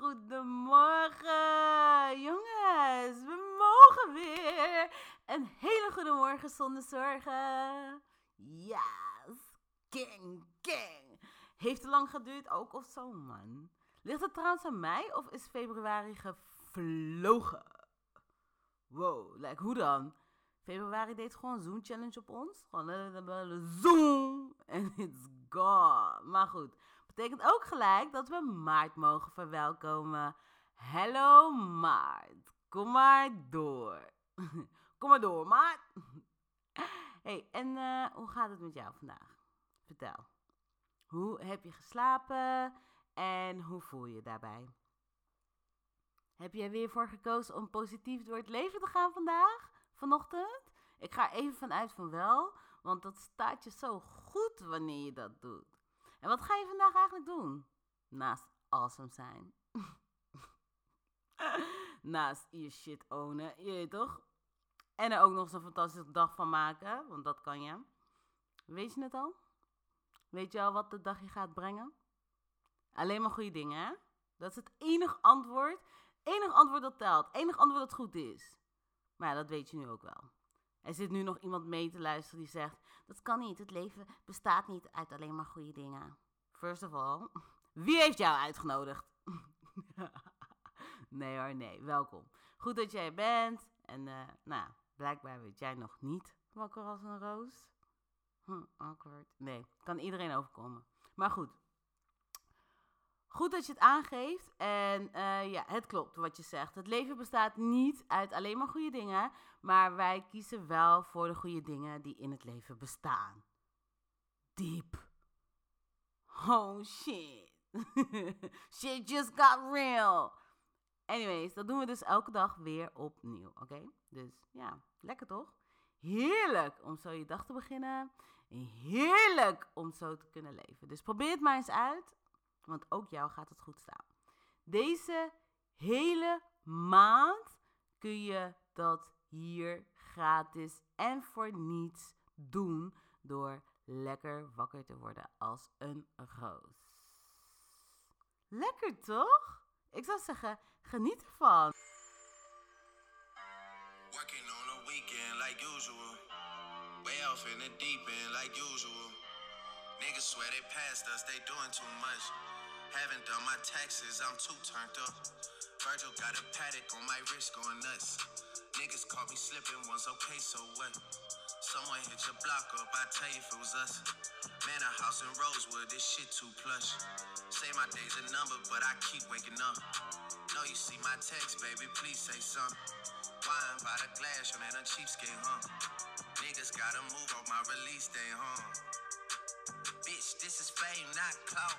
goedemorgen, jongens. We mogen weer. Een hele goede morgen zonder zorgen. Yes, king, king. Heeft te lang geduurd ook of zo, man. Ligt het trouwens aan mij of is februari gevlogen? Wow, like hoe dan? Februari deed gewoon Zoom challenge op ons. Gewoon eh, zoom en it's gone. Maar goed, betekent ook gelijk dat we maart mogen verwelkomen. Hello maart, kom maar door. Kom maar door, maart. Hey, en eh, hoe gaat het met jou vandaag? Vertel. Hoe heb je geslapen en hoe voel je je daarbij? Heb jij weer voor gekozen om positief door het leven te gaan vandaag? Vanochtend? Ik ga even vanuit van wel, want dat staat je zo goed wanneer je dat doet. En wat ga je vandaag eigenlijk doen? Naast awesome zijn. Naast je shit ownen, je weet toch? En er ook nog een fantastische dag van maken, want dat kan je. Weet je het al? Weet je al wat de dag je gaat brengen? Alleen maar goede dingen, hè? Dat is het enige antwoord. Enig antwoord dat telt. Enig antwoord dat goed is. Maar ja, dat weet je nu ook wel. Er zit nu nog iemand mee te luisteren die zegt: Dat kan niet. Het leven bestaat niet uit alleen maar goede dingen. First of all, wie heeft jou uitgenodigd? nee hoor, nee. Welkom. Goed dat jij bent. En eh, nou, blijkbaar weet jij nog niet wakker als een roos. Hm, awkward. Nee, kan iedereen overkomen. Maar goed. Goed dat je het aangeeft. En eh, ja, het klopt wat je zegt. Het leven bestaat niet uit alleen maar goede dingen. Maar wij kiezen wel voor de goede dingen die in het leven bestaan. Diep. Oh shit. shit just got real. Anyways, dat doen we dus elke dag weer opnieuw. Oké? Dus ja, lekker toch? Heerlijk om zo je dag te beginnen. En heerlijk om zo te kunnen leven. Dus probeer het maar eens uit. Want ook jou gaat het goed staan. Deze hele maand kun je dat hier gratis en voor niets doen door lekker wakker te worden als een roos. Lekker toch? Ik zou zeggen, geniet ervan. Working on a weekend like usual. Way off in the deep end like usual. Niggas swear they passed us, they doing too much. Haven't done my taxes, I'm too turned up. Virgil got a paddock on my wrist going nuts. Niggas caught me slipping once, okay, so what? Someone hit your block up, I tell you if it was us. Man, a house in Rosewood, this shit too plush. Say my day's a number, but I keep waking up. Know you see my text, baby, please say something. Wine by the glass, on that a cheapskate, huh? Niggas gotta move on my release day, huh? Bitch, this is fame, not clout.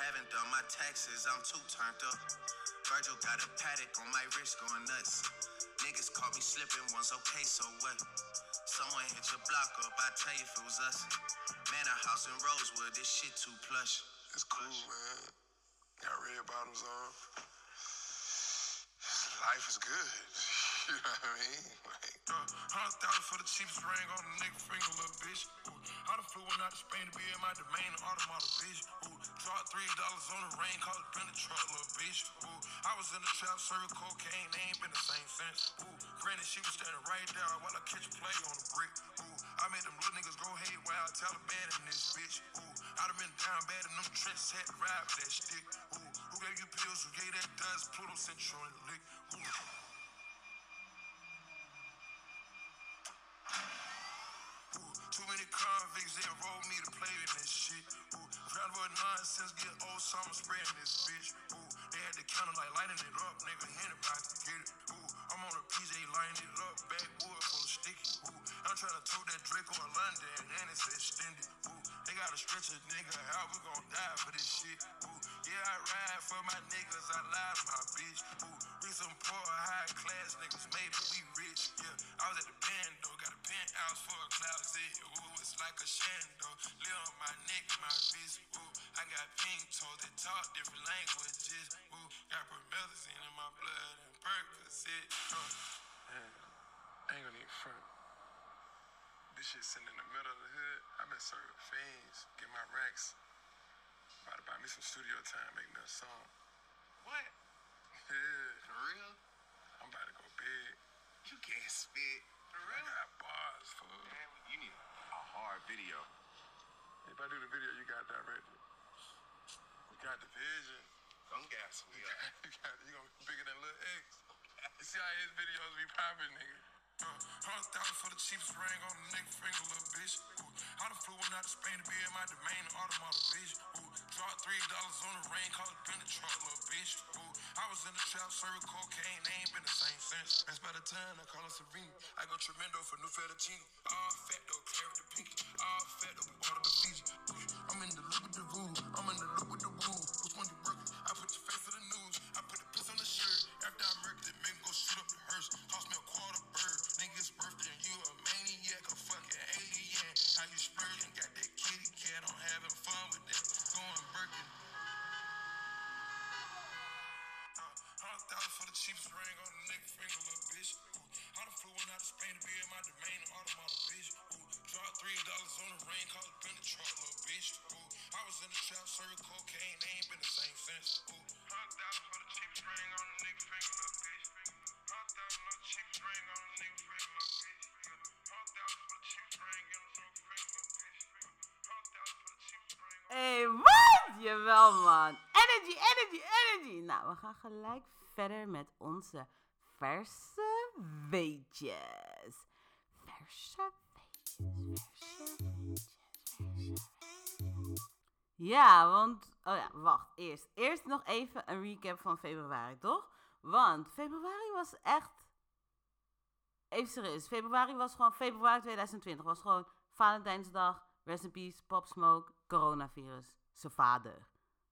Haven't done my taxes, I'm too turned up. Virgil got a paddock on my wrist going nuts. Niggas caught me slipping once, okay, so what? Someone hit your block up, I tell you if it was us. Man, a house in Rosewood, this shit too plush. It's cool, man. Got red bottoms on. Life is good. You know what I mean? Yeah, hundred thousand for the cheapest ring on a nigga finger, little bitch. Ooh, I done flew one out to Spain to be in my domain, automata, bitch. Ooh, dropped three dollars on the rain, cause it been truck, little bitch. Ooh, I was in the trap, serving cocaine, they ain't been the same since. Ooh, granted, she was standing right there while I catch play on the brick. Ooh, I made them little niggas go haywire, Taliban in this bitch. Ooh, I done been down bad in them trenches, had to ride with that stick. Ooh, who gave you pills, who gave that dust, Pluto sent you in the lick. Ooh, convicts that rolled me to play in this shit. Ooh, round about nonsense, get old summer spreading this bitch. Ooh, they had the counter like lighting it up, nigga. Anybody can get it. Ooh, I'm on a PJ lighting it up, backwood full of sticky. Ooh, I'm trying to tote that Draco in London and it's extended. Ooh, they gotta stretch a nigga out, we gon' die for this shit. Ooh, yeah, I ride for my niggas, I lie to my bitch. Ooh, some poor, high class niggas, maybe we rich. Yeah, I was at the band though, got a penthouse for a closet. Ooh, it's like a shando. Live on my neck, my wrist. Ooh, I got pink toes that talk different languages. Ooh, got promethazine in my blood and Percocet. Uh, man, I ain't gonna even front. This shit sitting in the middle of the hood. i been serving fiends, get my racks. About to buy me some studio time, make me a song. What? Yeah, For real? I'm about to go big. You can't spit. For I real? got bars, fool. Man, you need a hard video. If I do the video, you got directed. You got the vision. Don't gas me You up. got, you got, you gonna be bigger than Lil X. You see how his videos be popping, nigga. Uh, hundred thousand for the cheapest ring on a nigga finger, little bitch. Ooh, I done flew one out to Spain to be in my domain, automata, bitch. Ooh, dropped three dollars on the rain, cause it been a truck, little bitch. Ooh, I was in the trap, serving cocaine, they ain't been the same since. That's by the time I call her Serena. I go tremendo for new fettuccine. All fat though, carrot the pinky. All fat though, we order the Fiji. I'm in the look with the room. I'm in the look with the room. Which one you working? Verder met onze verse weetjes. Verse weetjes, verse weetjes, verse. Ja, want... Oh ja, wacht. Eerst. Eerst nog even een recap van februari, toch? Want februari was echt... Even serieus. Februari was gewoon... Februari 2020 was gewoon Valentijnsdag. Rest in peace, Pop Smoke, coronavirus. Zijn vader.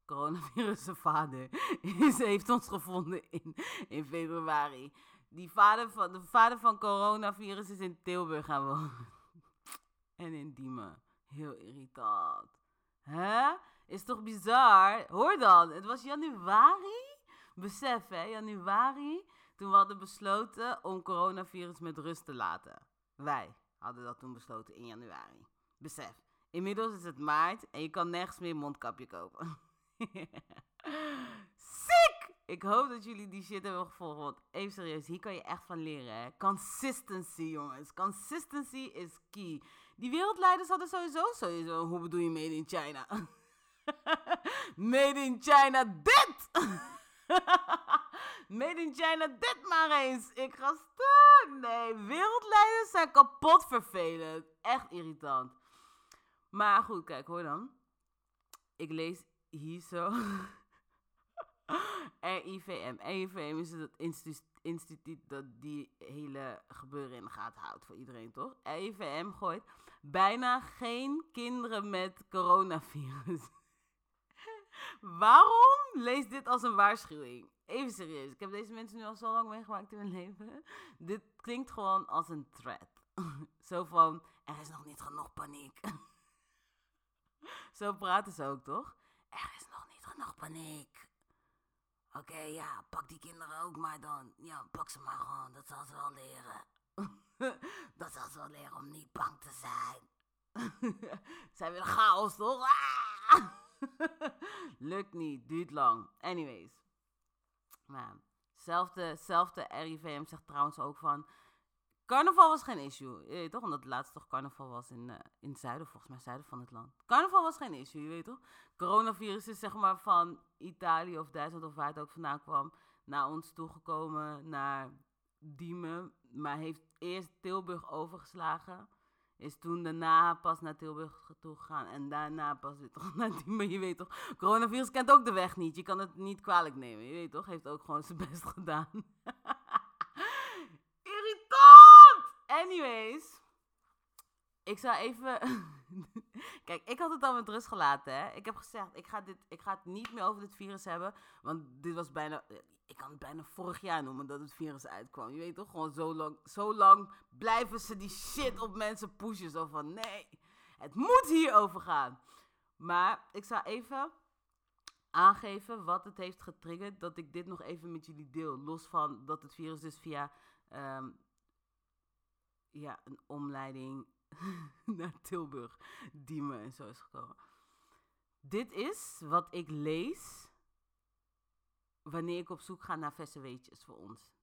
Coronavirus, zijn vader. Is, heeft ons gevonden in, in februari. Die vader van, de vader van coronavirus is in Tilburg gaan wonen. En in Diemen. Heel irritant. Hè? Is toch bizar? Hoor dan, het was januari. Besef hè, januari. Toen we hadden besloten om coronavirus met rust te laten. Wij hadden dat toen besloten in januari. Besef. Inmiddels is het maart en je kan nergens meer mondkapje kopen. Sick! Ik hoop dat jullie die shit hebben gevolgd. Want even serieus, hier kan je echt van leren. Hè? Consistency, jongens. Consistency is key. Die wereldleiders hadden sowieso sowieso. Hoe bedoel je made in China? made in China dit! made in China dit maar eens. Ik ga stuk. Nee, wereldleiders zijn kapot vervelend. Echt irritant. Maar goed, kijk, hoor dan. Ik lees hier zo. RIVM. RIVM is het instituut, instituut dat die hele gebeuren in de gaten houdt voor iedereen, toch? RIVM gooit bijna geen kinderen met coronavirus. Waarom lees dit als een waarschuwing? Even serieus. Ik heb deze mensen nu al zo lang meegemaakt in mijn leven. Dit klinkt gewoon als een threat. Zo van, er is nog niet genoeg paniek. Zo praten ze ook, toch? Er is nog niet genoeg paniek. Oké, ja, pak die kinderen ook maar dan. Ja, pak ze maar gewoon. Dat zal ze wel leren. dat is wel leren om niet bang te zijn. Zij willen chaos, toch? Ah! Lukt niet, duurt lang. Anyways. Maar zelfde, zelfde RIVM zegt trouwens ook van... Carnaval was geen issue, je weet toch? Omdat het laatst toch carnaval was in, eh, in het zuiden, volgens mij zuiden van het land. Carnaval was geen issue, je weet toch? Coronavirus is zeg maar van Italië of Duitsland of waar het ook vandaan kwam... naar ons toegekomen, naar Diemen. Maar heeft eerst Tilburg overgeslagen. Is toen daarna pas naar Tilburg toe gegaan. En daarna pas weer terug naar Diemen. Je weet toch, coronavirus kent ook de weg niet. Je kan het niet kwalijk nemen. Je weet toch, heeft ook gewoon zijn best gedaan. Irritant! Anyways. Ik zou even... Kijk, ik had het al met rust gelaten, hè. Ik heb gezegd, ik ga, dit, ik ga het niet meer over dit virus hebben. Want dit was bijna... Ik kan het bijna vorig jaar noemen dat het virus uitkwam. Je weet toch, gewoon zo lang, zo lang blijven ze die shit op mensen pushen. Zo van, nee, het moet hierover gaan. Maar ik zou even aangeven wat het heeft getriggerd dat ik dit nog even met jullie deel. Los van dat het virus dus via ehm, ja, een omleiding naar Tilburg, Diemen en zo is gekomen. Dit is wat ik lees wanneer ik op zoek ga naar verse weetjes voor ons.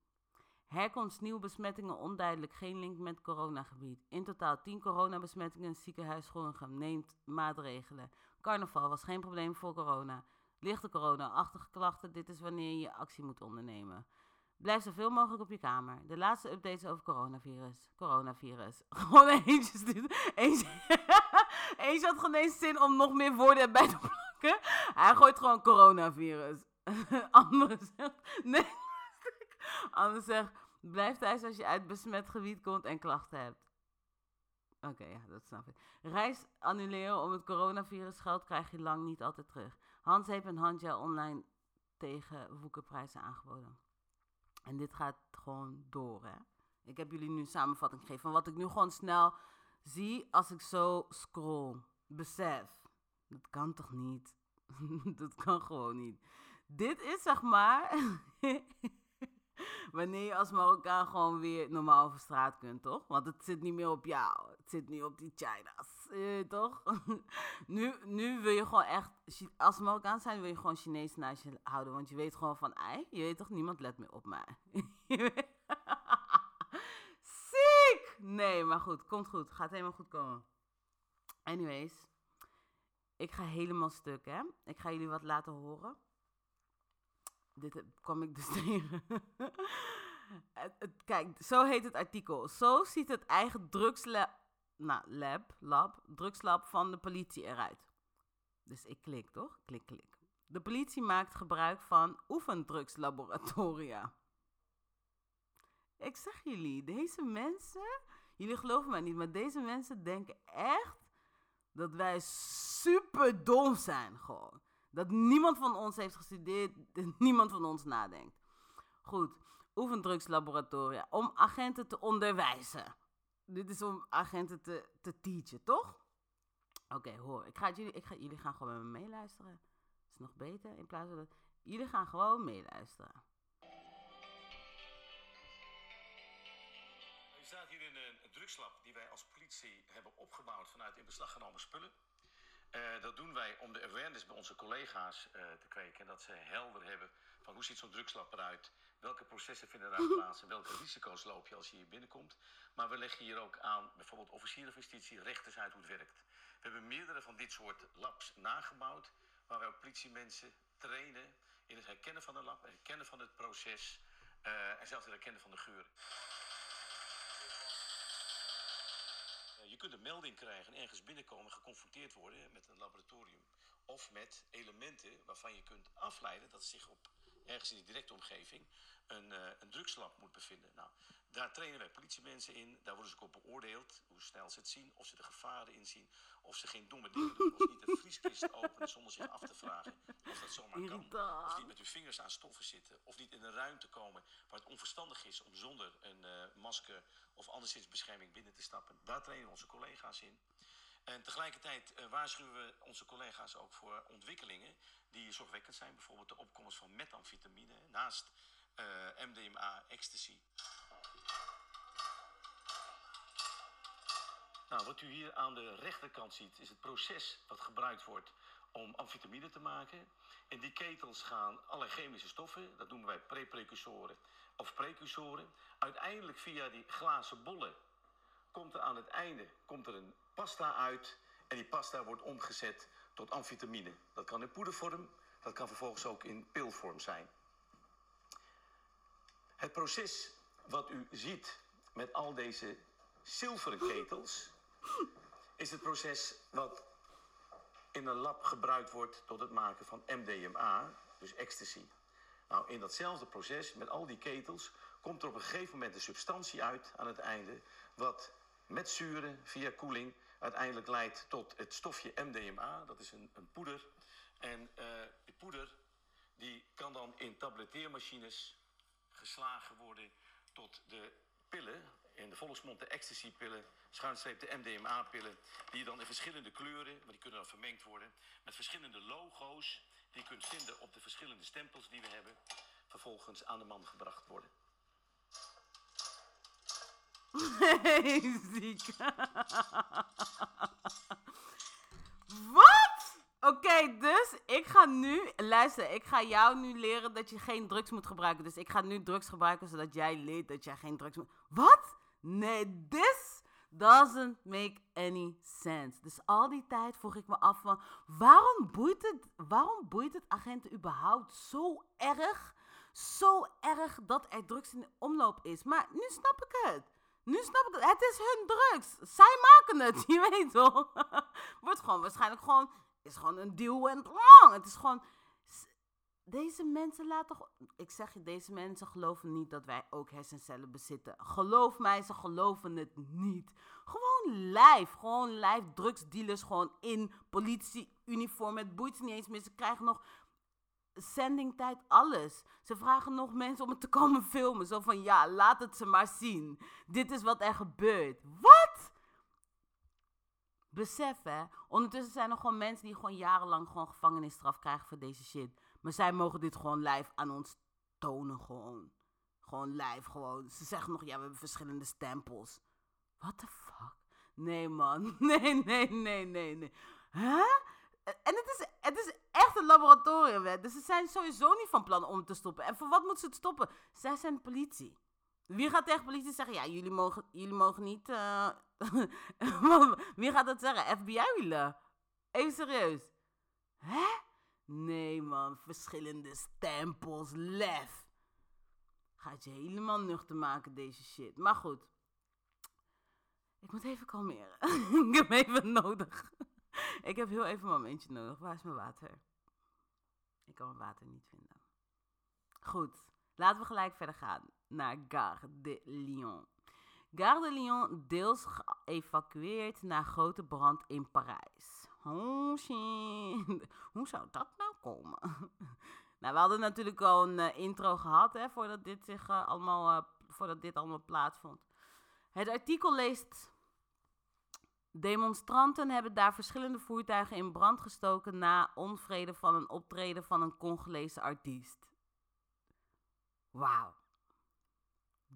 Herkomst nieuwe besmettingen onduidelijk, geen link met coronagebied. In totaal 10 coronabesmettingen, ziekenhuis Groningen neemt maatregelen. Carnaval was geen probleem voor corona. Lichte corona-achtige klachten, dit is wanneer je actie moet ondernemen. Blijf zoveel mogelijk op je kamer. De laatste updates over coronavirus. Coronavirus. Gewoon eentje stuurt. Eentje, had gewoon eens zin om nog meer woorden erbij te plakken. Hij gooit gewoon coronavirus. Anders zegt... Nee. Anders zegt... Blijf thuis als je uit besmet gebied komt en klachten hebt. Oké, ja, dat snap ik. Reis annuleren om het coronavirus geld krijg je lang niet altijd terug. Handzeep en handgel online tegen woekerprijzen aangeboden. En dit gaat gewoon door, hè. Ik heb jullie nu een samenvatting gegeven van wat ik nu gewoon snel zie als ik zo scroll. Besef. Dat kan toch niet? dat kan gewoon niet. Dit is zeg maar wanneer je als Marokkaan gewoon weer normaal over straat kunt, toch? Want het zit niet meer op jou. Het zit nu op die China's, eh, toch? nu, nu wil je gewoon echt, als Marokkaan zijn, wil je gewoon Chinees naast je houden. Want je weet gewoon van, ei, je weet toch, niemand let meer op mij. Ziek! Nee, maar goed, komt goed. Gaat helemaal goed komen. Anyways, ik ga helemaal stuk, hè. Ik ga jullie wat laten horen dit kwam ik dus tegen. kijk, zo heet het artikel. Zo ziet het eigen drugslab, nou, lab, lab, drugslab van de politie eruit. Dus ik klik, toch? Klik, klik. De politie maakt gebruik van oefendrugslaboratoria. Ik zeg jullie, deze mensen, jullie geloven mij niet, maar deze mensen denken echt dat wij super dom zijn, gewoon. Dat niemand van ons heeft gestudeerd, niemand van ons nadenkt. Goed, oefendrugslaboratoria. Om agenten te onderwijzen. Dit is om agenten te, te teachen, toch? Oké, hoor. Ik ga jullie, ik ga, jullie gaan gewoon met me meeluisteren. Dat is nog beter. In plaats van dat. Jullie gaan gewoon meeluisteren. Je staat hier in een drugslab die wij als politie hebben opgebouwd vanuit in beslag genomen spullen. Uh, dat doen wij om de awareness bij onze collega's uh, te kweken. Dat ze helder hebben van hoe ziet zo'n drugslab eruit. Welke processen vinden daar plaats en welke risico's loop je als je hier binnenkomt. Maar we leggen hier ook aan bijvoorbeeld officieren van justitie, rechters uit hoe het werkt. We hebben meerdere van dit soort labs nagebouwd. Waar wij ook politiemensen trainen in het herkennen van een lab, het herkennen van het proces. Uh, en zelfs het herkennen van de geuren. Je kunt een melding krijgen en ergens binnenkomen geconfronteerd worden met een laboratorium. Of met elementen waarvan je kunt afleiden dat zich op ergens in de directe omgeving een, uh, een drugslab moet bevinden. Nou, daar trainen wij politiemensen in. Daar worden ze ook op beoordeeld. Hoe snel ze het zien. Of ze de gevaren inzien. Of ze geen domme dingen doen. Of niet de vrieskist openen zonder zich af te vragen of dat zomaar kan. Of niet met hun vingers aan stoffen zitten. Of niet in een ruimte komen waar het onverstandig is om zonder een uh, masker of anderszins bescherming binnen te stappen. Daar trainen onze collega's in. En tegelijkertijd uh, waarschuwen we onze collega's ook voor ontwikkelingen die zorgwekkend zijn. Bijvoorbeeld de opkomst van metamfetamine naast uh, MDMA, ecstasy. Nou, wat u hier aan de rechterkant ziet, is het proces wat gebruikt wordt om amfetamine te maken. In die ketels gaan allerlei chemische stoffen, dat noemen wij preprecursoren of precursoren. Uiteindelijk via die glazen bollen komt er aan het einde komt er een pasta uit. En die pasta wordt omgezet tot amfetamine. Dat kan in poedervorm, dat kan vervolgens ook in pilvorm zijn. Het proces wat u ziet met al deze zilveren ketels, is het proces wat in een lab gebruikt wordt tot het maken van MDMA, dus ecstasy. Nou, in datzelfde proces, met al die ketels, komt er op een gegeven moment een substantie uit aan het einde, wat met zuren via koeling uiteindelijk leidt tot het stofje MDMA. Dat is een, een poeder. En eh, die poeder die kan dan in tabletteermachines geslagen worden tot de pillen. In de volksmond de ecstasy-pillen, schuinstreep de MDMA-pillen. Die dan in verschillende kleuren, maar die kunnen dan vermengd worden. Met verschillende logo's die je kunt vinden op de verschillende stempels die we hebben. Vervolgens aan de man gebracht worden. Ziek. Wat? Oké, dus ik ga nu, luister, ik ga jou nu leren dat je geen drugs moet gebruiken. Dus ik ga nu drugs gebruiken zodat jij leert dat jij geen drugs moet. Wat? Nee, this doesn't make any sense. Dus al die tijd vroeg ik me af van, waarom boeit het, waarom boeit het agenten überhaupt zo erg, zo erg dat er drugs in de omloop is? Maar nu snap ik het. Nu snap ik het. Het is hun drugs. Zij maken het. Je weet toch? Wordt gewoon waarschijnlijk gewoon. Is gewoon een deal en wrong. Het is gewoon. Deze mensen laten. Ik zeg je, deze mensen geloven niet dat wij ook hersencellen bezitten. Geloof mij, ze geloven het niet. Gewoon lijf. Gewoon lijf drugsdealers. Gewoon in politieuniform. Het boeit niet eens meer. Ze krijgen nog zendingtijd, alles. Ze vragen nog mensen om het te komen filmen. Zo van, ja, laat het ze maar zien. Dit is wat er gebeurt. Wat? Besef, hè. Ondertussen zijn er gewoon mensen die gewoon jarenlang gewoon gevangenisstraf krijgen voor deze shit. Maar zij mogen dit gewoon live aan ons tonen, gewoon. Gewoon live, gewoon. Ze zeggen nog, ja, we hebben verschillende stempels. What the fuck? Nee, man. Nee, nee, nee, nee, nee. Huh? En het is, het is echt een laboratorium. Dus ze zijn sowieso niet van plan om te stoppen. En voor wat moeten ze het stoppen? Zij zijn politie. Wie gaat tegen politie zeggen, ja, jullie mogen, jullie mogen niet... eh, Wie gaat dat zeggen? FBI-wielen? Even serieus. Hè? Nee, man. Verschillende stempels. Lef. Gaat je helemaal nuchter maken, deze shit. Maar goed. Ik moet even kalmeren. ik heb even nodig. ik heb heel even een momentje nodig. Waar is mijn water? Ik kan mijn water niet vinden. Goed. Laten we gelijk verder gaan naar Gare de Lyon. Gare de Lyon deels geëvacueerd na grote brand in Parijs. Oh. Hoe zou dat nou komen? nou, we hadden natuurlijk al een eh, intro gehad, hè, voordat dit, zich, eh, allemaal, eh, voordat dit allemaal plaatsvond. Het artikel leest... Demonstranten hebben daar verschillende voertuigen in brand gestoken na onvrede van een optreden van een Congolese artiest. Wauw.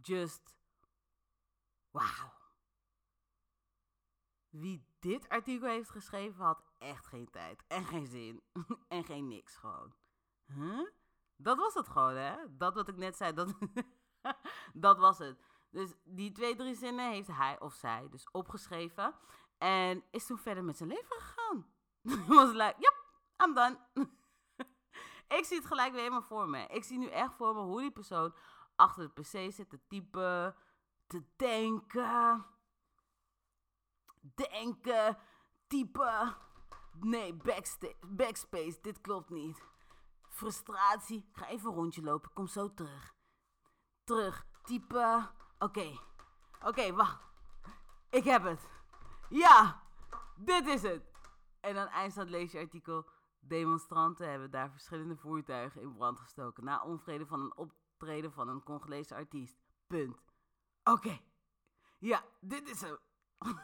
Just wauw. Wie dit artikel heeft geschreven had echt geen tijd en geen zin en geen niks gewoon. Dat was het gewoon, hè? Dat wat ik net zei, dat, dat was het. Dus die twee, drie zinnen heeft hij of zij dus opgeschreven. En is toen verder met zijn leven gegaan. was like, yep, I'm done. ik zie het gelijk weer helemaal voor me. Ik zie nu echt voor me hoe die persoon achter de pc zit te typen, te denken. Denken, typen. Nee, backspace, dit klopt niet. Frustratie, ga even een rondje lopen, kom zo terug. Terug, typen. Oké, oké, wacht. Ik heb het. Ja, dit is het. En aan eindstand lees je artikel. Demonstranten hebben daar verschillende voertuigen in brand gestoken. Na onvrede van een optreden van een Congolese artiest. Punt. Oké. Ja, dit is hem.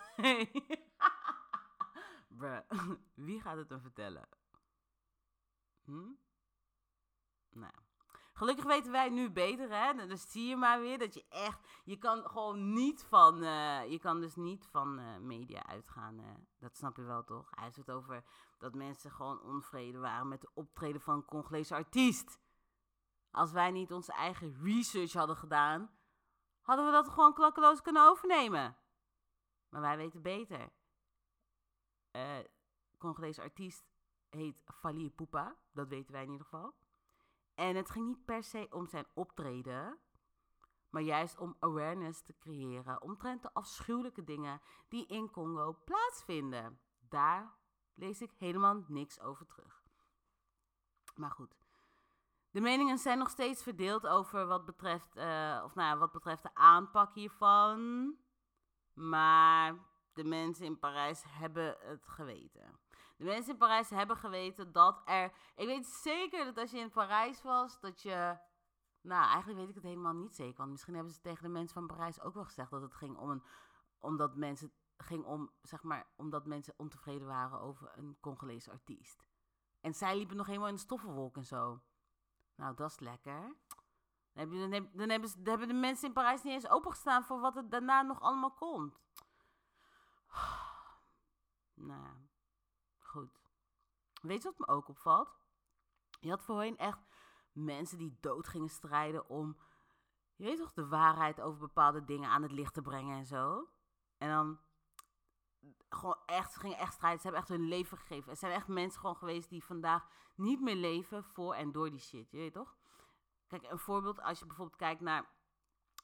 Bruh, wie gaat het hem vertellen? Hm? Nou. Gelukkig weten wij nu beter, hè. Dus zie je maar weer dat je echt... Je kan gewoon niet van... eh, je kan dus niet van eh, media uitgaan. dat snap je wel, toch? Hij heeft het over dat mensen gewoon onvrede waren met de optreden van een Congolese artiest. Als wij niet onze eigen research hadden gedaan, hadden we dat gewoon klakkeloos kunnen overnemen. Maar wij weten beter. Eh Congolese artiest heet Fally Ipupa, dat weten wij in ieder geval. En het ging niet per se om zijn optreden, maar juist om awareness te creëren omtrent de afschuwelijke dingen die in Congo plaatsvinden. Daar lees ik helemaal niks over terug. Maar goed. De meningen zijn nog steeds verdeeld over wat betreft, eh, of nou wat betreft de aanpak hiervan. Maar de mensen in Parijs hebben het geweten. De mensen in Parijs hebben geweten dat er. Ik weet zeker dat als je in Parijs was, dat je. Nou, eigenlijk weet ik het helemaal niet zeker. Want misschien hebben ze tegen de mensen van Parijs ook wel gezegd dat het ging om een. Omdat mensen. Ging om, zeg maar, omdat mensen ontevreden waren over een Congolese artiest. En zij liepen nog helemaal in de stoffenwolk en zo. Nou, dat is lekker. Dan, hebben, dan hebben de mensen in Parijs niet eens opengestaan voor wat er daarna nog allemaal komt. Nou ja, Weet je wat me ook opvalt? Je had voorheen echt mensen die dood gingen strijden om, je weet toch, de waarheid over bepaalde dingen aan het licht te brengen en zo. En dan gewoon echt, gingen echt strijden. Ze hebben echt hun leven gegeven. Er zijn echt mensen gewoon geweest die vandaag niet meer leven voor en door die shit. Je weet toch? Kijk, een voorbeeld als je bijvoorbeeld kijkt naar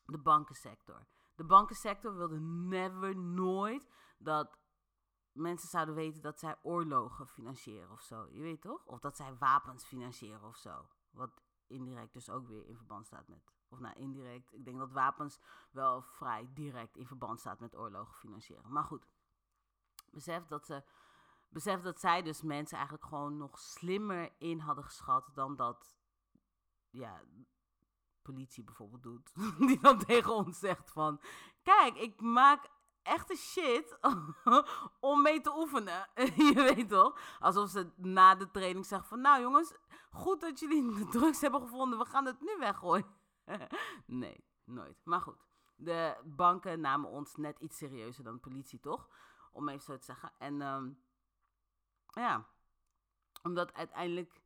de bankensector. De bankensector wilde never, nooit dat mensen zouden weten dat zij oorlogen financieren of zo. Je weet toch? Of dat zij wapens financieren of zo. Wat indirect dus ook weer in verband staat met. Of nou, indirect. Ik denk dat wapens wel vrij direct in verband staat met oorlogen financieren. Maar goed. Besef dat ze. Besef dat zij dus mensen eigenlijk gewoon nog slimmer in hadden geschat dan dat. Ja, politie bijvoorbeeld doet. Die dan tegen ons zegt van... Kijk, ik maak echte shit om mee te oefenen. Je weet toch? Alsof ze na de training zeggen van... Nou jongens, goed dat jullie de drugs hebben gevonden. We gaan het nu weggooien. nee, nooit. Maar goed. De banken namen ons net iets serieuzer dan de politie, toch? Om even zo te zeggen. En ehm, ja, omdat uiteindelijk...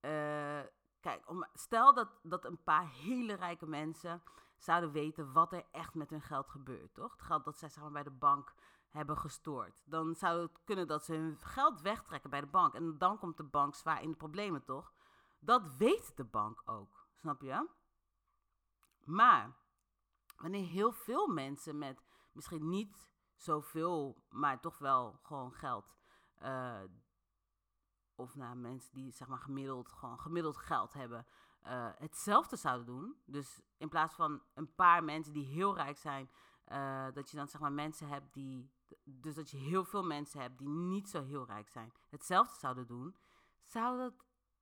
eh, kijk, om, stel dat, dat een paar hele rijke mensen zouden weten wat er echt met hun geld gebeurt, toch? Het geld dat zij zeg maar, bij de bank hebben gestoord. Dan zou het kunnen dat ze hun geld wegtrekken bij de bank. En dan komt de bank zwaar in de problemen, toch? Dat weet de bank ook, snap je? Maar wanneer heel veel mensen met misschien niet zoveel, maar toch wel gewoon geld. eh, of nou, mensen die zeg maar gemiddeld, gewoon gemiddeld geld hebben, eh, hetzelfde zouden doen. Dus in plaats van een paar mensen die heel rijk zijn, eh, dat je dan zeg maar mensen hebt die. Dus dat je heel veel mensen hebt die niet zo heel rijk zijn, hetzelfde zouden doen, zou dat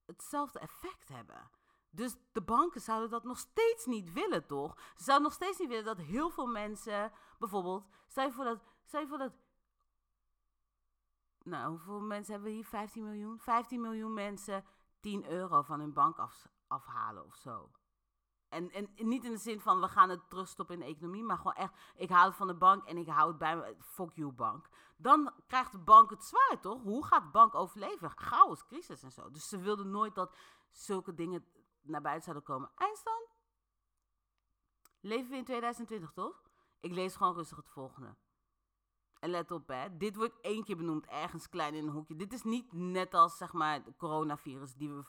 hetzelfde effect hebben. Dus de banken zouden dat nog steeds niet willen, toch? Ze zouden nog steeds niet willen dat heel veel mensen, bijvoorbeeld, stel je voor dat, stel je voor dat nou, hoeveel mensen hebben we hier? 15 miljoen? 15 miljoen mensen 10 euro van hun bank af, afhalen of zo. En, en niet in de zin van we gaan het terugstoppen in de economie, maar gewoon echt, ik hou het van de bank en ik hou het bij me, fuck you bank. Dan krijgt de bank het zwaar, toch? Hoe gaat de bank overleven? Chaos, crisis en zo. Dus ze wilden nooit dat zulke dingen naar buiten zouden komen. Eindstand? Leven we in 2020, toch? Ik lees gewoon rustig het volgende. En let op, hè. Dit wordt één keer benoemd, ergens klein in een hoekje. Dit is niet net als, zeg maar, de coronavirus, die we,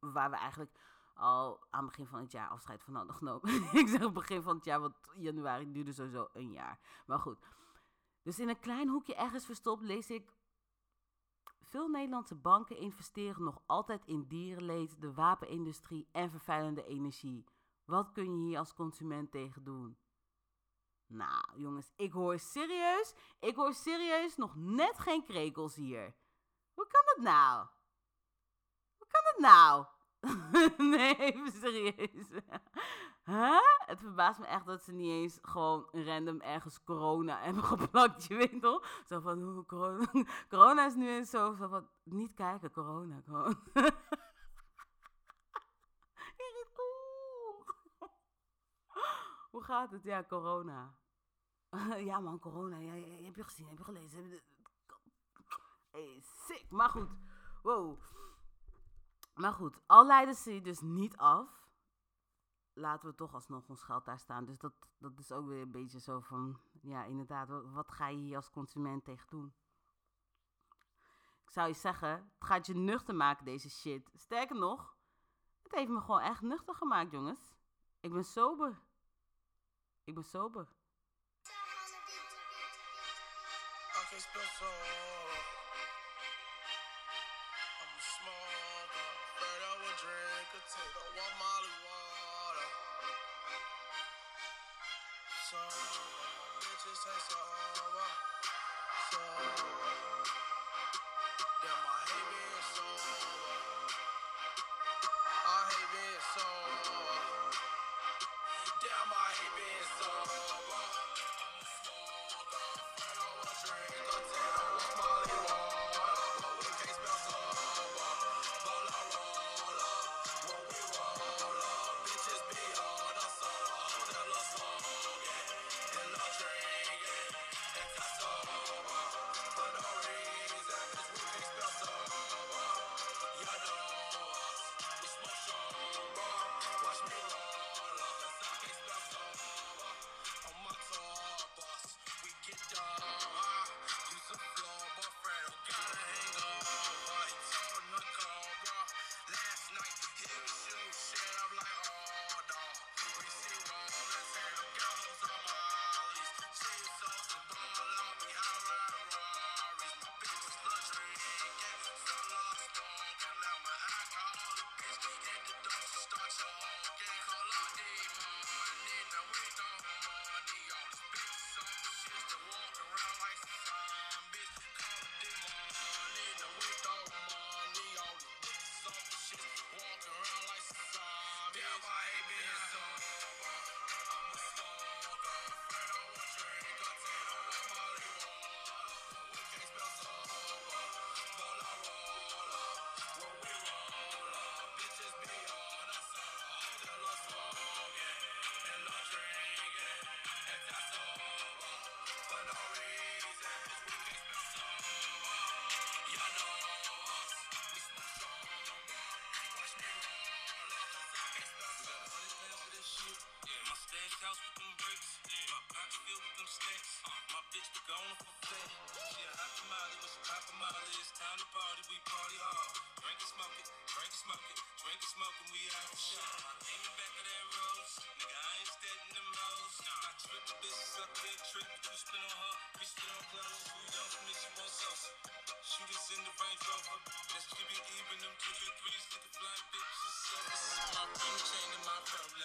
waar we eigenlijk al aan het begin van het jaar afscheid van hadden genomen. ik zeg begin van het jaar, want januari duurde sowieso een jaar. Maar goed. Dus in een klein hoekje ergens verstopt lees ik... Veel Nederlandse banken investeren nog altijd in dierenleed, de wapenindustrie en vervuilende energie. Wat kun je hier als consument tegen doen? Nou, jongens, ik hoor serieus, ik hoor serieus nog net geen krekels hier. Hoe kan dat nou? Hoe kan dat nou? nee, serieus. Huh? Het verbaast me echt dat ze niet eens gewoon random ergens corona hebben geplakt, je weet toch? Zo van, corona, corona is nu eens zo, zo van, niet kijken, corona gewoon. Hoe gaat het? Ja, corona. ja man, corona. Ja, ja, heb je gezien, heb je gelezen? Hey, sick, maar goed. Wow. Maar goed, al leiden ze je dus niet af, laten we toch alsnog ons geld daar staan. Dus dat, dat is ook weer een beetje zo van, ja inderdaad, wat ga je hier als consument tegen doen? Ik zou je zeggen, het gaat je nuchter maken deze shit. Sterker nog, het heeft me gewoon echt nuchter gemaakt, jongens. Ik ben sober. Ik ben sober. Take the one mile water. So, bitches. So, uh, my hate being so. I hate being so. Damn, I hate being so. Uh. snacks. Uh, my bitch be gone for fat. She a hot tamale, but she pop a molly. It's time to party, we party hard. Drink and smoke it, drink and smoke it, drink and smoke and we out the shot. In the back of that rose, nigga, I ain't steady them hoes. I trip the bitches up, big trip. You spin on her, we spin on clothes. You don't commit, you want sauce. Shoot us in the Range Rover. That's QB even them two QB3s, stick a blind bitches. So, I'm chain my pearl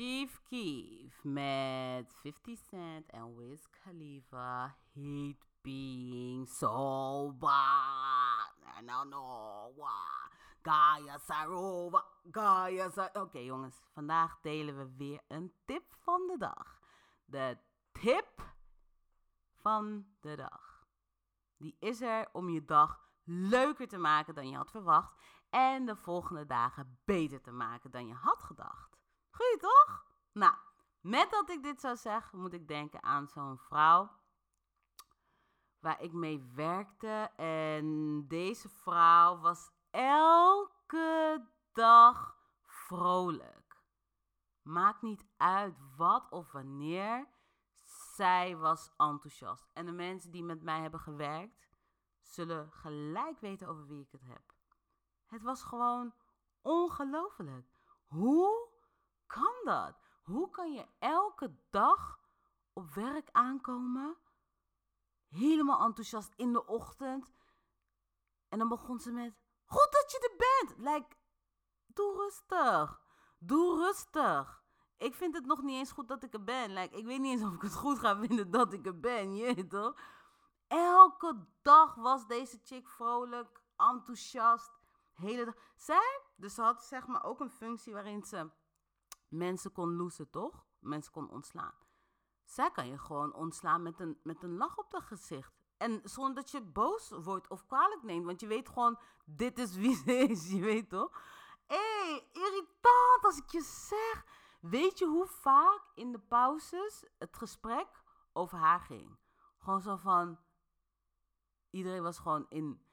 Chief Keef met 50 Cent en Wiz Khalifa. Hate being sober. No, no, wa. Gaia Sarova, Gaia. Oké jongens, vandaag delen we weer een tip van de dag. De tip van de dag. Die is er om je dag leuker te maken dan je had verwacht. En de volgende dagen beter te maken dan je had gedacht. Goeie toch? Nou, met dat ik dit zou zeggen, moet ik denken aan zo'n vrouw waar ik mee werkte. En deze vrouw was elke dag vrolijk. Maakt niet uit wat of wanneer. Zij was enthousiast. En de mensen die met mij hebben gewerkt, zullen gelijk weten over wie ik het heb. Het was gewoon ongelooflijk. Hoe kan dat? Hoe kan je elke dag op werk aankomen? Helemaal enthousiast in de ochtend. En dan begon ze met: Goed dat je er bent. Like, doe rustig. Doe rustig. Ik vind het nog niet eens goed dat ik er ben. Like, ik weet niet eens of ik het goed ga vinden dat ik er ben. Je toch? Elke dag was deze chick vrolijk, enthousiast. Hele dag. Zij, dus ze had zeg maar ook een functie waarin ze mensen kon loesen, toch? Mensen kon ontslaan. Zij kan je gewoon ontslaan met een, met een lach op dat gezicht. En zonder dat je boos wordt of kwalijk neemt. Want je weet gewoon, dit is wie ze is, je weet toch? Hé, hey, irritant als ik je zeg. Weet je hoe vaak in de pauzes het gesprek over haar ging? Gewoon zo van, iedereen was gewoon in,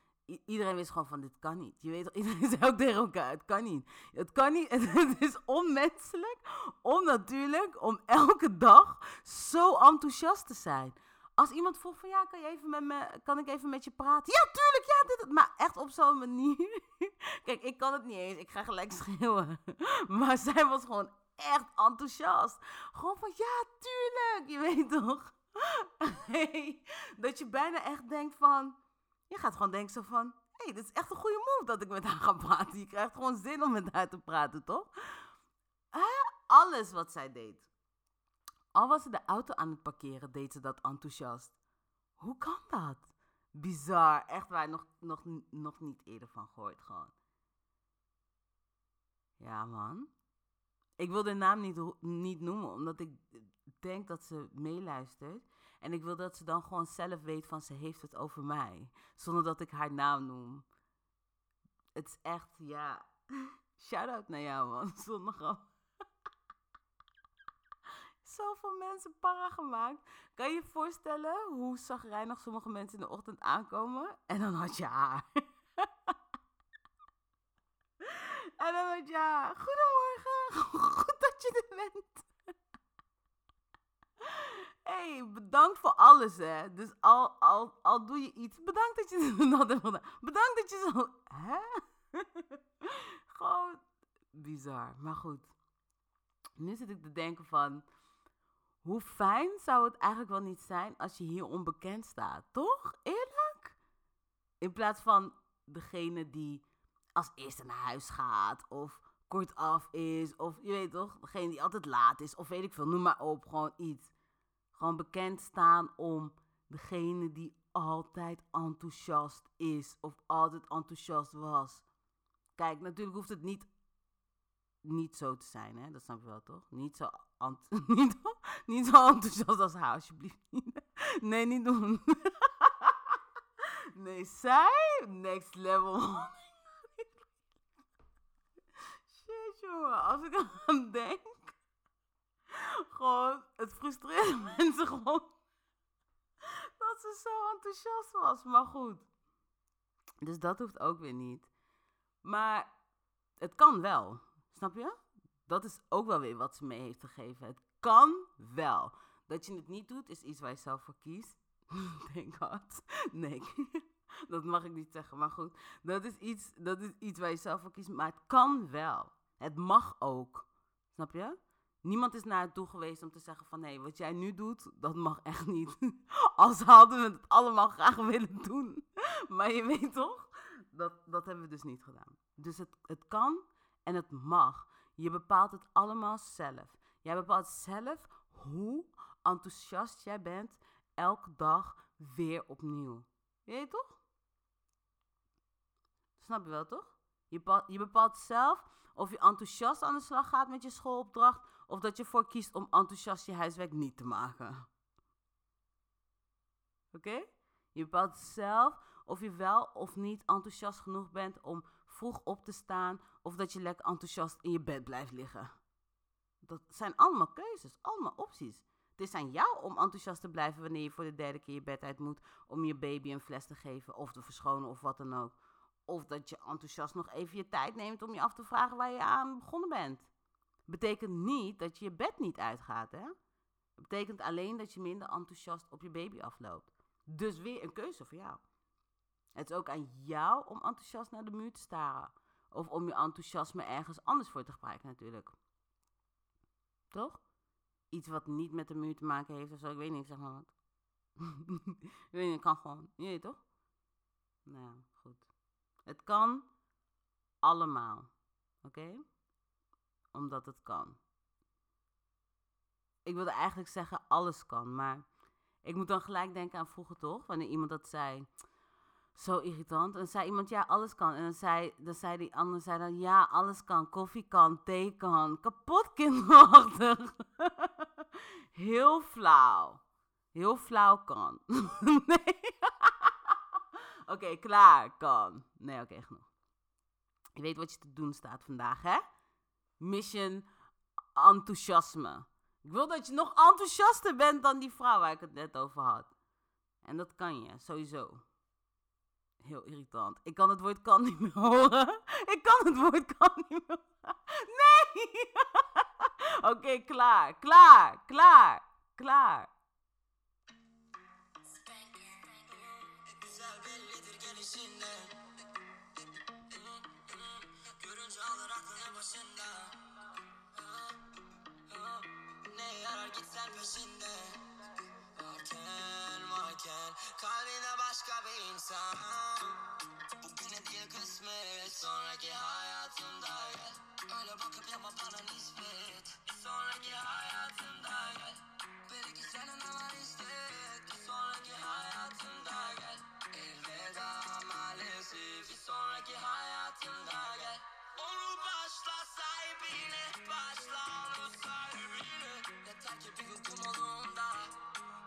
iedereen wist gewoon van dit kan niet. Je weet iedereen zei ook tegen elkaar, het kan niet. Het kan niet, het is onmenselijk, onnatuurlijk om elke dag zo enthousiast te zijn. Als iemand vroeg van ja, kan, je even met me, kan ik even met je praten? Ja, tuurlijk, ja, dit, maar echt op zo'n manier. Kijk, ik kan het niet eens, ik ga gelijk schreeuwen. Maar zij was gewoon echt enthousiast. Gewoon van ja, tuurlijk, je weet toch. dat je bijna echt denkt van je gaat gewoon denken zo van, hé, hey, dit is echt een goede move dat ik met haar ga praten. Je krijgt gewoon zin om met haar te praten, toch? Alles wat zij deed. Al was ze de auto aan het parkeren, deed ze dat enthousiast. Hoe kan dat? Bizar, echt waar, nog, nog, nog niet eerder van gehoord gewoon. Ja, man. Ik wil de naam niet, niet noemen, omdat ik denk dat ze meeluistert. En ik wil dat ze dan gewoon zelf weet van ze heeft het over mij. Zonder dat ik haar naam noem. Het is echt, ja. Shout-out naar jou, man. Zonder grap. Zoveel mensen para gemaakt. Kan je je voorstellen hoe zagrijnig sommige mensen in de ochtend aankomen? En dan had je haar. en dan had je haar. Goedemorgen. Goed dat je er bent hey, bedankt voor alles, hè. Dus al, al, al doe je iets, bedankt dat je dat hebt. Bedankt dat je zo... Hè? Gewoon bizar. Maar goed. Nu zit ik te denken van... Hoe fijn zou het eigenlijk wel niet zijn als je hier onbekend staat, toch? Eerlijk? In plaats van degene die als eerste naar huis gaat of kortaf is of je weet toch, degene die altijd laat is of weet ik veel, noem maar op, gewoon iets gewoon bekend staan om degene die altijd enthousiast is of altijd enthousiast was. Kijk, natuurlijk hoeft het niet, niet zo te zijn, hè? dat snap je wel toch? Niet zo, niet, niet zo enthousiast als haar, alsjeblieft. Nee, niet doen. Nee, zij, next level. Shit, jongen, als ik aan denk gewoon, het frustreerde mensen gewoon dat ze zo enthousiast was. Maar goed. Dus dat hoeft ook weer niet. Maar het kan wel. Snap je? Dat is ook wel weer wat ze mee heeft gegeven. Het kan wel. Dat je het niet doet, is iets waar je zelf voor kiest. Thank God. Nee, dat mag ik niet zeggen. Maar goed, dat is, iets, dat is iets waar je zelf voor kiest. Maar het kan wel. Het mag ook. Snap je? Niemand is naar toe geweest om te zeggen van... hé, wat jij nu doet, dat mag echt niet. Als hadden we het allemaal graag willen doen. Maar je weet toch? Dat, dat hebben we dus niet gedaan. Dus het, het kan en het mag. Je bepaalt het allemaal zelf. Jij bepaalt zelf hoe enthousiast jij bent elke dag weer opnieuw. Weet je toch? Snap je wel, toch? Je bepaalt zelf of je enthousiast aan de slag gaat met je schoolopdracht of dat je ervoor kiest om enthousiast je huiswerk niet te maken. Oké? Je bepaalt zelf of je wel of niet enthousiast genoeg bent om vroeg op te staan of dat je lekker enthousiast in je bed blijft liggen. Dat zijn allemaal keuzes, allemaal opties. Het is aan jou om enthousiast te blijven wanneer je voor de derde keer je bed uit moet om je baby een fles te geven of te verschonen of wat dan ook. Of dat je enthousiast nog even je tijd neemt om je af te vragen waar je aan begonnen bent. Betekent niet dat je je bed niet uitgaat, hè? Het betekent alleen dat je minder enthousiast op je baby afloopt. Dus weer een keuze voor jou. Het is ook aan jou om enthousiast naar de muur te staren. Of om je enthousiasme ergens anders voor te gebruiken natuurlijk. Toch? Iets wat niet met de muur te maken heeft of zo. Ik weet niet, zeg maar wat. ik weet niet, kan gewoon. Je weet toch? Nou ja, goed. Het kan allemaal. Oké? Omdat het kan. Ik wilde eigenlijk zeggen alles kan, maar ik moet dan gelijk denken aan vroeger toch? Wanneer iemand dat zei. Zo irritant. En zei iemand, ja, alles kan. En dan zei, dan zei die ander, zei dan, ja, alles kan. Koffie kan, thee kan. Kapot kinderachtig. Heel flauw. Heel flauw kan. nee. oké, klaar, kan. Nee, oké, genoeg. Je weet wat je te doen staat vandaag, hè? Mission enthousiasme. Ik wil dat je nog enthousiaster bent dan die vrouw waar ik het net over had. En dat kan je, sowieso. Heel irritant. Ik kan het woord kan niet meer horen. Ik kan het woord kan niet meer horen. Nee! Oké, klaar, klaar, klaar, klaar. Yarar gitsen peşinde. Varken varken Kalbine başka bir insan. Bugüne değil kısmet Sonraki hayatımda gel. Öyle bakıp yapma bana nispet. Sonraki hayatımda gel. Belki senin var istek. Bir sonraki hayatımda gel. Elveda maalesef Bir sonraki hayatımda Yeter ki bir gün kum olduğunda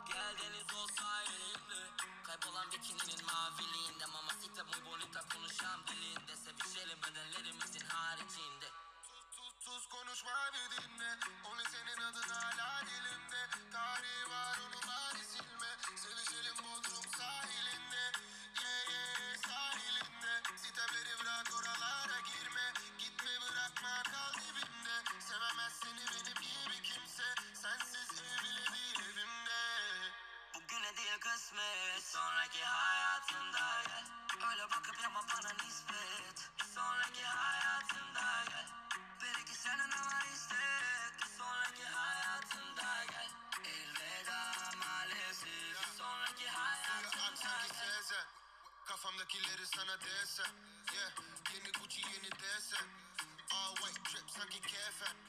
Gel deniz olsa elimde Kaybolan bikininin maviliğinde Mamacita muy bonita konuşan dilinde Sevişelim bedenlerimizin haricinde tuz konuşma bir dinle Onu senin adın hala dilimde Tarihi var onu bari silme. Sevişelim Bodrum sahilinde funky care.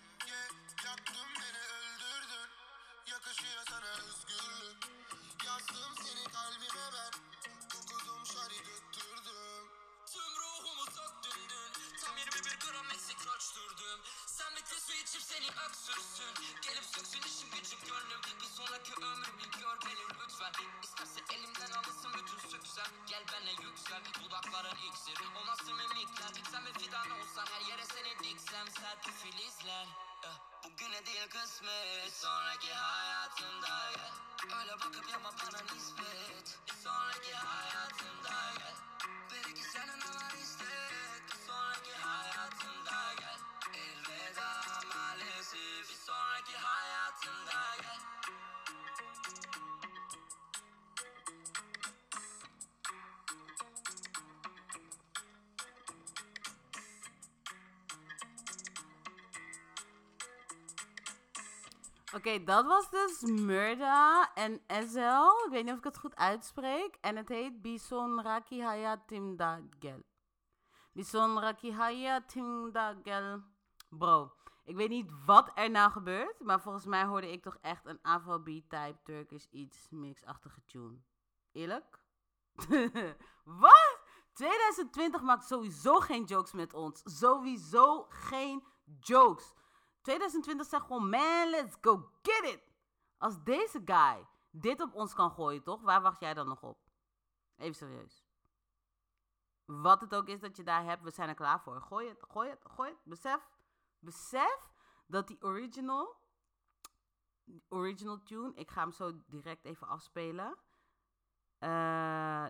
Oké, dat was dus Murda en Ezel. Ik weet niet of ik het goed uitspreek. En het heet Bison Raki Hayatim Dagel. Bison Raki Hayatim Dagel. Bro, Ik weet niet wat er nou gebeurt, maar volgens mij hoorde ik toch echt een Afrobeat-type Turkish iets mixachtige tune. Eerlijk? wat? 2020 maakt sowieso geen jokes met ons. Sowieso geen jokes. 2020 zegt gewoon, man, let's go get it. Als deze guy dit op ons kan gooien, toch? Waar wacht jij dan nog op? Even serieus. Wat het ook is dat je daar hebt, we zijn er klaar voor. Gooi het, gooi het, gooi het. Besef, besef dat die original, original tune, ik ga hem zo direct even afspelen. Eh,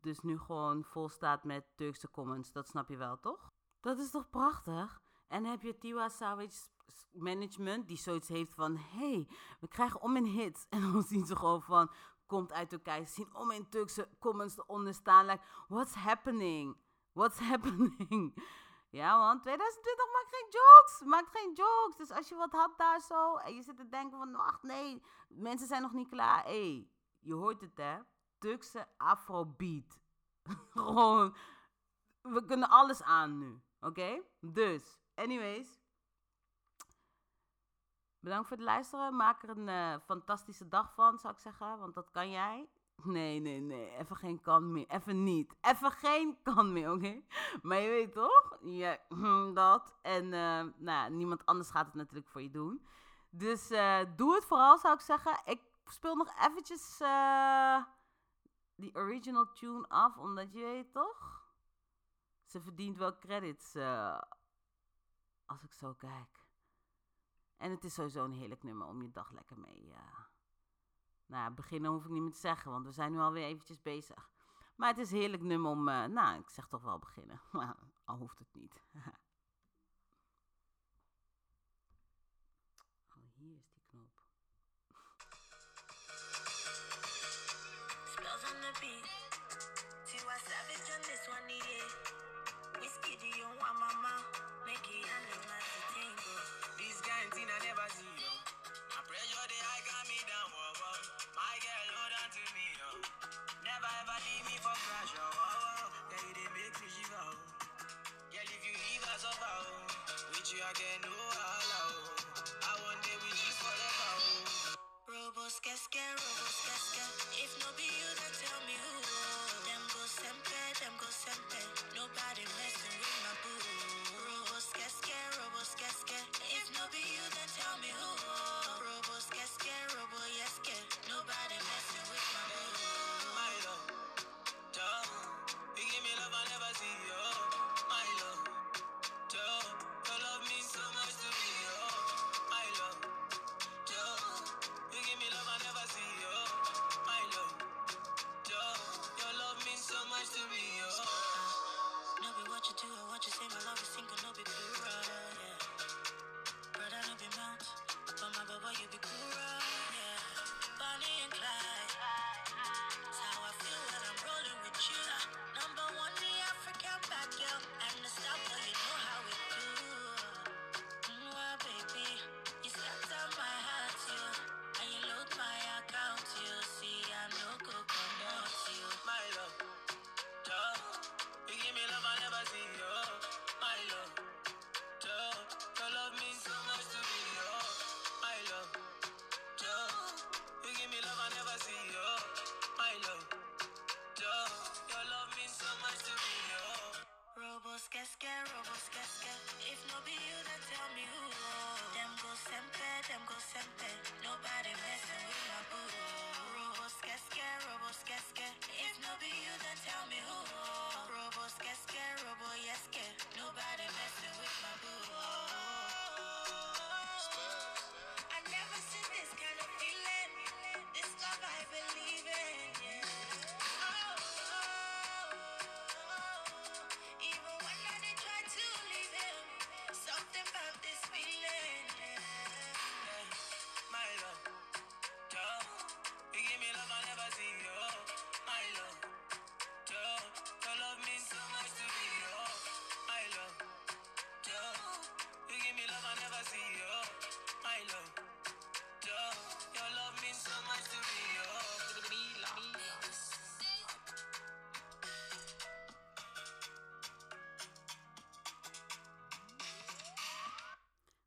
dus nu gewoon vol staat met Turkse comments. Dat snap je wel, toch? Dat is toch prachtig? En heb je Tiwa Savage management die zoiets heeft van... hey, we krijgen om in hits. En dan zien ze gewoon van... Komt uit Turkije. Ze zien om in Turkse comments eronder staan. Like, what's happening? What's happening? Ja, man. 2020 maakt geen jokes. Maakt geen jokes. Dus als je wat had daar zo... En je zit te denken van... Wacht, nee. Mensen zijn nog niet klaar. Hé, hey, je hoort het, hè? Turkse afrobeat. Gewoon... We kunnen alles aan nu. Oké? Dus, anyways. Bedankt voor het luisteren. Maak er een eh, fantastische dag van, zou ik zeggen. Want dat kan jij. Nee, nee, nee. Even geen kan meer. Even niet. Even geen kan meer, oké? Maar je weet toch? Ja, dat. En uh, nou niemand anders gaat het natuurlijk voor je doen. Dus uh, doe het vooral, zou ik zeggen. Ik speel nog eventjes die original tune af. Omdat je weet toch? Ze verdient wel credits. als ik zo kijk. En het is sowieso een heerlijk nummer om je dag lekker mee. Uh... Nou, beginnen hoef ik niet meer te zeggen, want we zijn nu alweer eventjes bezig. Maar het is een heerlijk nummer om, uh, nou, ik zeg toch wel beginnen. Maar al hoeft het niet.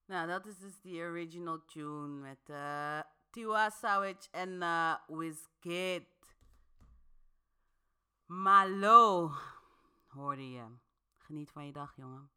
Nou, dat is dus die original tune met eh Tiwa Savage en eh Wizkid. Malo hoorde je. Geniet van je dag, jongen.